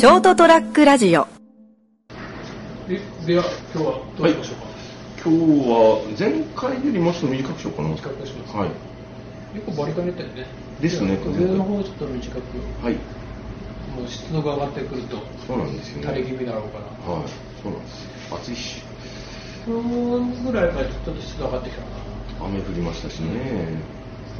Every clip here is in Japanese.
ショートトラックラジオででは今日はどうしましょうか、今日は前回よりもちょっと短くしようかな。短くしますはい。結構バリカンやったよねですね上の方はちょっと短くはい。もう湿度が上がってくるとそうなんですよね。垂れ気味だろうからはい。そうなんです。暑いし、このぐらいからちょっと湿度上がってきたかな雨降りましたしね。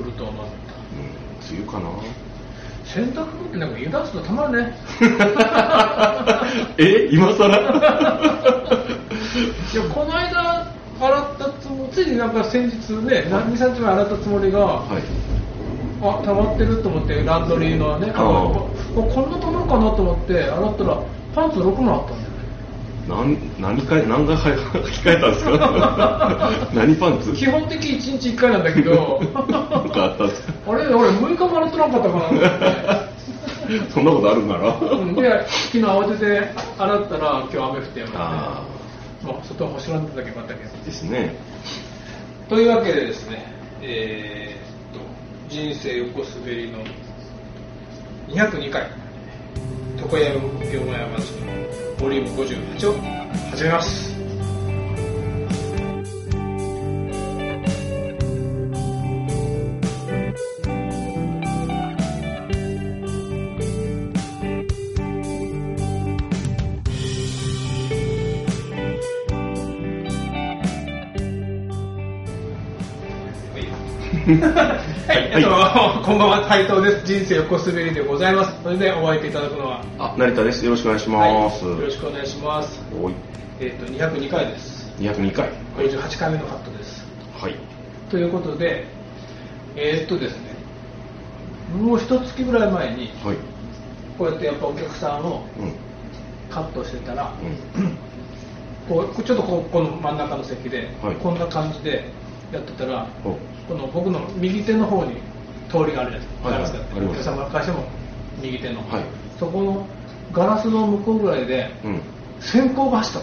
降ると思ったうん。梅雨かな。洗濯物ってなんか油断するとたまるね。え今更？いやこの間洗ったつもりついになんか先日ね何日前洗ったつもりが、はい。あ溜まってると思ってランドリーのねここんな溜まるかなと思って洗ったらパンツ6枚あったんだよねなん何回何回履き替えたんですか？何パンツ？基本的1日1回なんだけど。なんかあったんですか？あれ俺6日も洗ってなかったかな。そんなことあるんな。ら。うんで昨日慌てて洗ったら今日雨降ってやがあって。もう外は走らんでたけどあったけど。あ。ですね。というわけでですねえーっと人生横滑りの202回。床屋よもや町のボリューム58を始めます。はい、えっと、こんばんは、斉藤です。人生横滑りでございます。それでお相手いただくのは、あ、成田です。よろしくお願いします。はい、よろしくお願いします。えっと、202回です。202回。58回目のカットです。はい。ということで、えーっとですね、もう一月ぐらい前に、はい。こうやってやっぱお客さんをうん。カットしてたら、うん。こうちょっとこうこの真ん中の席で、はいこんな感じでやってたら、おこの僕の右手の方に通りがあるじゃないですか、はい。ガラスがありますお客様からしても右手の、はい。そこのガラスの向こうぐらいでうん。閃光が走っ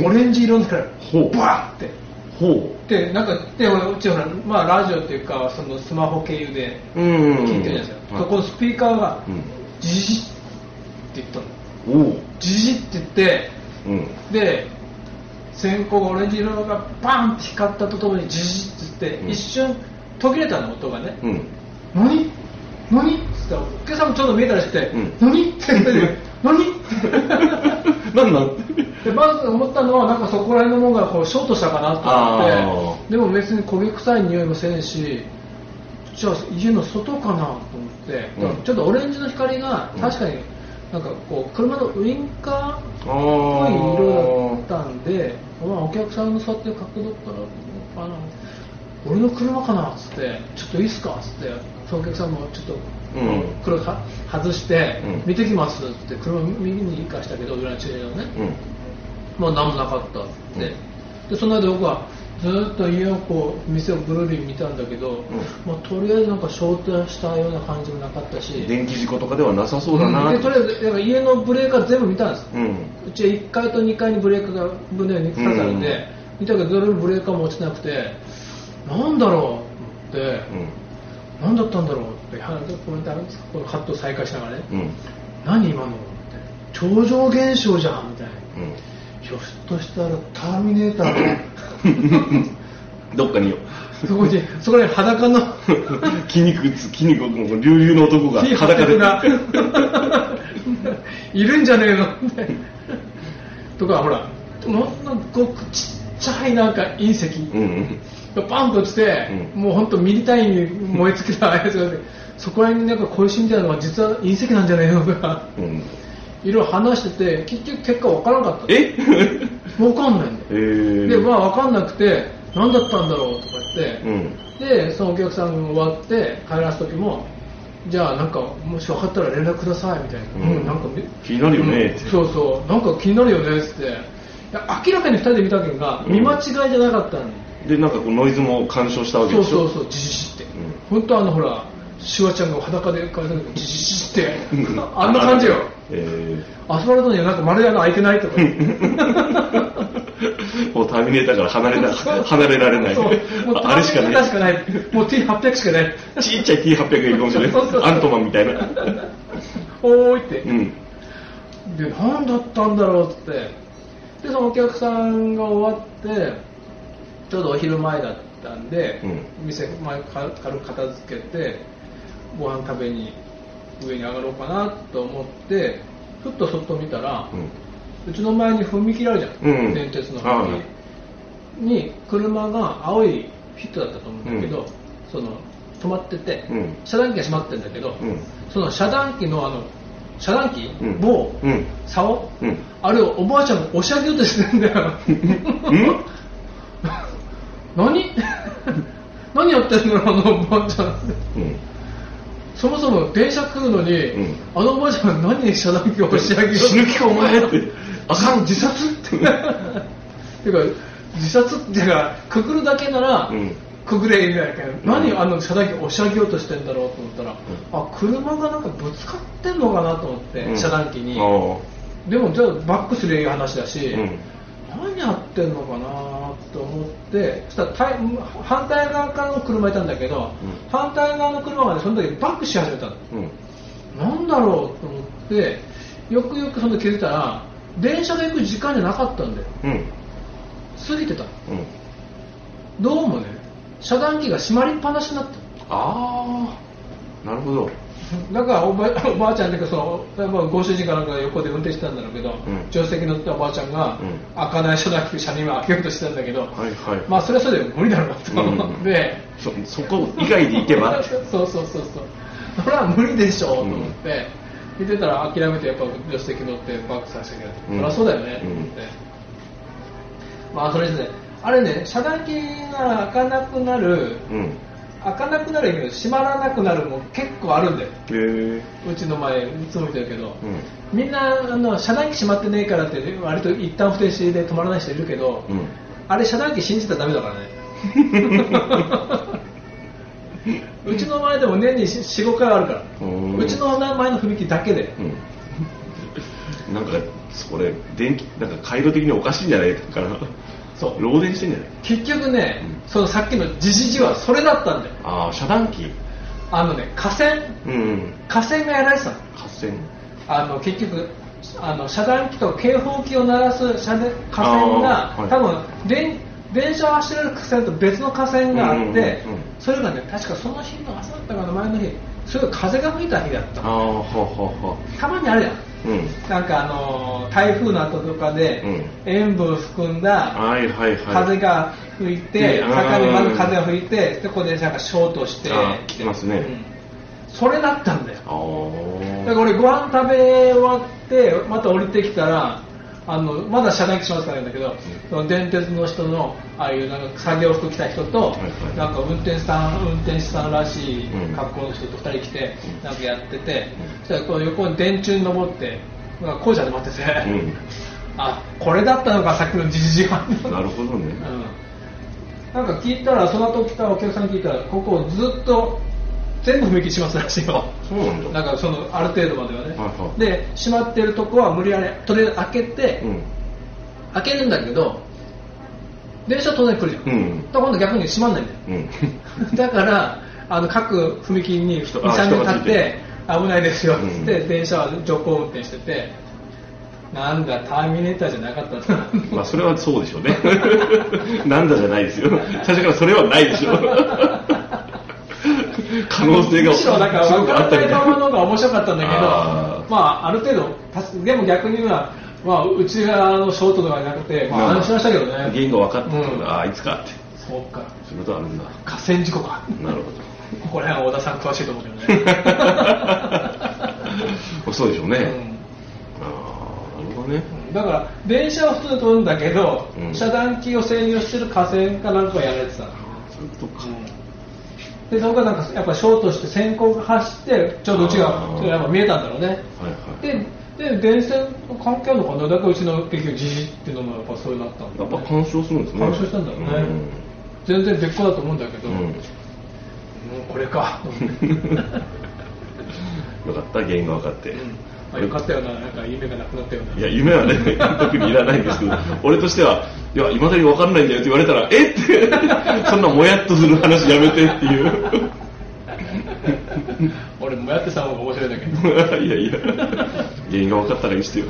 たオレンジ色の光ほう。バーって。ほでなんかで俺うちほら、まあ、ラジオっていうかそのスマホ経由でう。うん。聞いてるじゃないですか、はい。そこのスピーカーがうん。ジジって言ったの。ジジって言ってうん。で閃光がオレンジ色がバンって光ったとともにジジって言って、一瞬途切れたの音がね、うん。何何っつったらお客さんもちょうど見えたりして、うん何って言って何なんなんでまず思ったのはなんかそこら辺のものがこうショートしたかなと思ってでも別に焦げ臭い匂いもせんしじゃあ家の外かなと思って、うんちょっとオレンジの光が確かになんかこう車のウインカーっあぽいー色だったんで、まあ、お客さんの座ってる角度からあの俺の車かなっつってちょっといいっすかっつってそのお客さんもちょっとうん。外して、うん。見てきますって車右に行かしたけど裏の駐車場ね、うん。もう何もなかったって、でその間僕はずっと家をこう店をぐるり見たんだけど、まあ、とりあえずなんか衝突したような感じもなかったし電気事故とかではなさそうだな。でとりあえずだから家のブレーカー全部見たんですうん。うちは1階と2階にブレーカーが胸に2つあるんで、うん見たけどどれもブレーカーも落ちてなくてなんだろうって、うん。何だったんだろうってはこれ誰ですか？このカットを再開しながらね、うん。何今の？って超常現象じゃんみたいなうん。ひょっとしたらターミネーター どっかによ。のそこにそこに裸の 筋肉つ、筋肉、もう隆々の男が裸で。が いるんじゃねえのってとかほらもなんかごくちっちゃいなんか隕石うん。がパンと落ちて、うんもう本当ミリ単位に燃え尽きたやつがそこら辺になんか小石みたいなのが実は隕石なんじゃないのとかうん。いろいろ話してて結局結果分からなかった。え？分かんないんだよ。えー。でまあ分かんなくて何だったんだろうとか言って、うん。でそのお客さんが終わって帰らす時もじゃあなんかもし分かったら連絡くださいみたいな、うん。うんなんかめ気になるよね。ってうん。そうそう。なんか気になるよねっつって。明らかに2人で見たけどが見間違いじゃなかったの、で、なんかこうノイズも干渉したわけそうでしょ？そうそうじじじって、本当あのほらシュワちゃんが裸で帰る時じじじってあんな感じよ。えアスファルトにはなんか丸い穴開いてないとか。もうターミネーターから離れな離れられない。ああれしかないない。もう T800 しかない。ちっちゃい T800 がいるかもしれない。アントマンみたいな。おーいって、うん。で何だったんだろうって。でそのお客さんが終わってちょうどお昼前だったんで、うん。店前か軽く片付けてご飯食べに上に上がろうかなと思ってふっと外見たら、うん。うちの前に踏切あるじゃん、うんうん。電鉄のあ踏切に車が青いフィットだったと思うんだけど、うん。その止まってて、うん。遮断機が閉まってるんだけど、うん。その遮断機のあの遮断機、うん。棒、うん。竿、うん。あれをおばあちゃんが押し上げようとしてるんだよ。うん。何？何やってんのあのおばあちゃん。うんそもそも電車来るのに、うん。あのおばあちゃんが何に遮断機を押し上げようと死ぬ気かお前って あかん自殺？っ てていうか自殺っていうかくくるだけなら、うん。くぐれみたいなけど、ん。何あの遮断機押し上げようとしてんだろうと思ったら、あ車がなんかぶつかってんのかなと思って、うん。遮断機に。でもじゃあバックする話だし、うん。何やってんのかな？と思ってそしたら対反対側からの車いたんだけど、うん。反対側の車がねその時バックし始めたの。うんなんだろうと思ってよくよくその時気づいたら電車が行く時間じゃなかったんだよ。うん。過ぎてたうん。どうもね遮断機が閉まりっぱなしになったああなるほどだからおば おばあちゃんっていうかそのまあご主人かなんかが横で運転してたんだろうけど、ん。助手席に乗ってたおばあちゃんが、うん。開かない遮断機車輪を開けようとしてたんだけど、はいはい。まあそれはそれで無理だろうなと思って、そそこ以外で行けば？そうそうそうそう。それは無理でしょうと思って、見てたら諦めてやっぱ助手席乗ってバックさせてくれて、うんそりゃそうだよね。と思って、まあそれですね。あれね遮断機が開かなくなるうん開かなくなる意味で閉まらなくなるも結構あるんだよ。へえうちの前いつも見てるけど、うん。みんなあの遮断機閉まってねえからって割と一旦不停止で止まらない人いるけど、うん。あれ遮断機信じたらダメだからね。うちの前でも年に45回あるから。うん。うちの前の踏切だけで。うん。なんかそれ電気なんか回路的におかしいんじゃないかなそう。漏電してんじゃない？結局ね、うん。そのさっきのじじじはそれだったんだよ。ああ遮断機？あのね架線うんうん。架線がやられてたの。合戦あの結局あの遮断機と警報機を鳴らす遮電架線が、はい。多分電電車を走れる架線と別の架線があって、うんうんうんうん。それがね確かその日の朝だったかな前の日すごい風が吹いた日だったああはははたまにあるじゃん。うん。なんかあの台風の後とかで、うん。塩分含んだ風が吹いて、で坂にまずうん風が吹いてでここでなんかショートして来てますね。うん。それだったんだよ。あだから俺ご飯食べ終わってまた降りてきたらあのまだ遮断機しますからだけど、その電鉄の人のああいうなんか作業服着た人と、なんか運転手さん運転手さんらしいうん。格好の人と2人来て、うん。なんかやってて、そしたらこう横に電柱に登ってなんか校舎で待ってて、あうん。あこれだったのかさっきのじじじはなるほどね。うん。なんか聞いたらその後来たお客さんに聞いたらここずっと全部踏切しますらしいよ。そうなんだ。なんかそのある程度まではね、はいはい。で閉まってるとこは無理やりとりあえず開けて、うん。開けるんだけど電車当然来るじゃん、うん。だから今度逆に閉まんないんだよ。うん。だからあの各踏切に人23人立ってて危ないですよ。っつって、うん。電車は徐行運転しててなんだターミネーターじゃなかったな。まあそれはそうでしょうね。なんだじゃないですよ。最初からそれはないでしょ 可能性がむしろだから分かくあったみたい。んないままの方が面白かったんだけどあー。まあある程度でも逆には、まあ、うち側のショートとかじゃなくて、まあ、安心しましたけどね。原因が分かってたうん。ああいつかって。そうか。そういうことあるんだ。河川事故か。なるほここら辺は小田さん詳しいと思うけどね、ど そうでしょうね、うん。ああなるほどね。だから電車は普通に通るんだけど、うん。遮断機を制御してる河川かなんかやられてたの。そういうことか、でそこがなんかやっぱショートして線香が走ってちょうどうちがやっぱ見えたんだろうね。はいはい。でで電線と関係あるのかな？だからうちの結局じじっていうのもやっぱそういうなったんだやっぱ干渉するんですね。干渉したんだろうね。全然別個だと思うんだけど、うん、うんもうこれか、よかった？原因が分かって、うん。あよかったよななんか夢がなくなったような。いや夢はね特にいらないんですけど 俺としてはいやいまだに分かんないんだよって言われたらえっ？て そんなもやっとする話やめてっていう。俺もやってた方が面白いんだけ。どいやいや。原因が分かったらいいっすよ。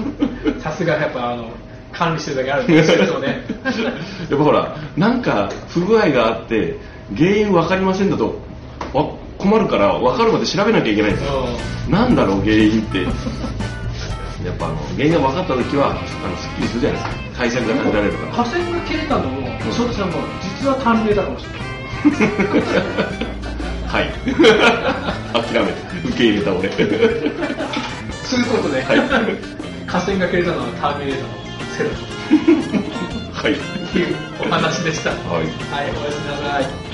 さすがやっぱあの管理してるだけあるんですよね。やっぱほらなんか不具合があって原因分かりませんだとわ困るから分かるまで調べなきゃいけないんですよ。なんだろう原因って。やっぱあの原因が分かった時はあのすっきりするじゃないですか。対策が立てられるから。破線が切れたのも翔太さんも実は短命だかもしれない。はい。諦めて受け入れた俺。そういうことで、架線が切れたのはターミネーターのセロ はい。っていうお話でした。はい、はいおやすみなさい。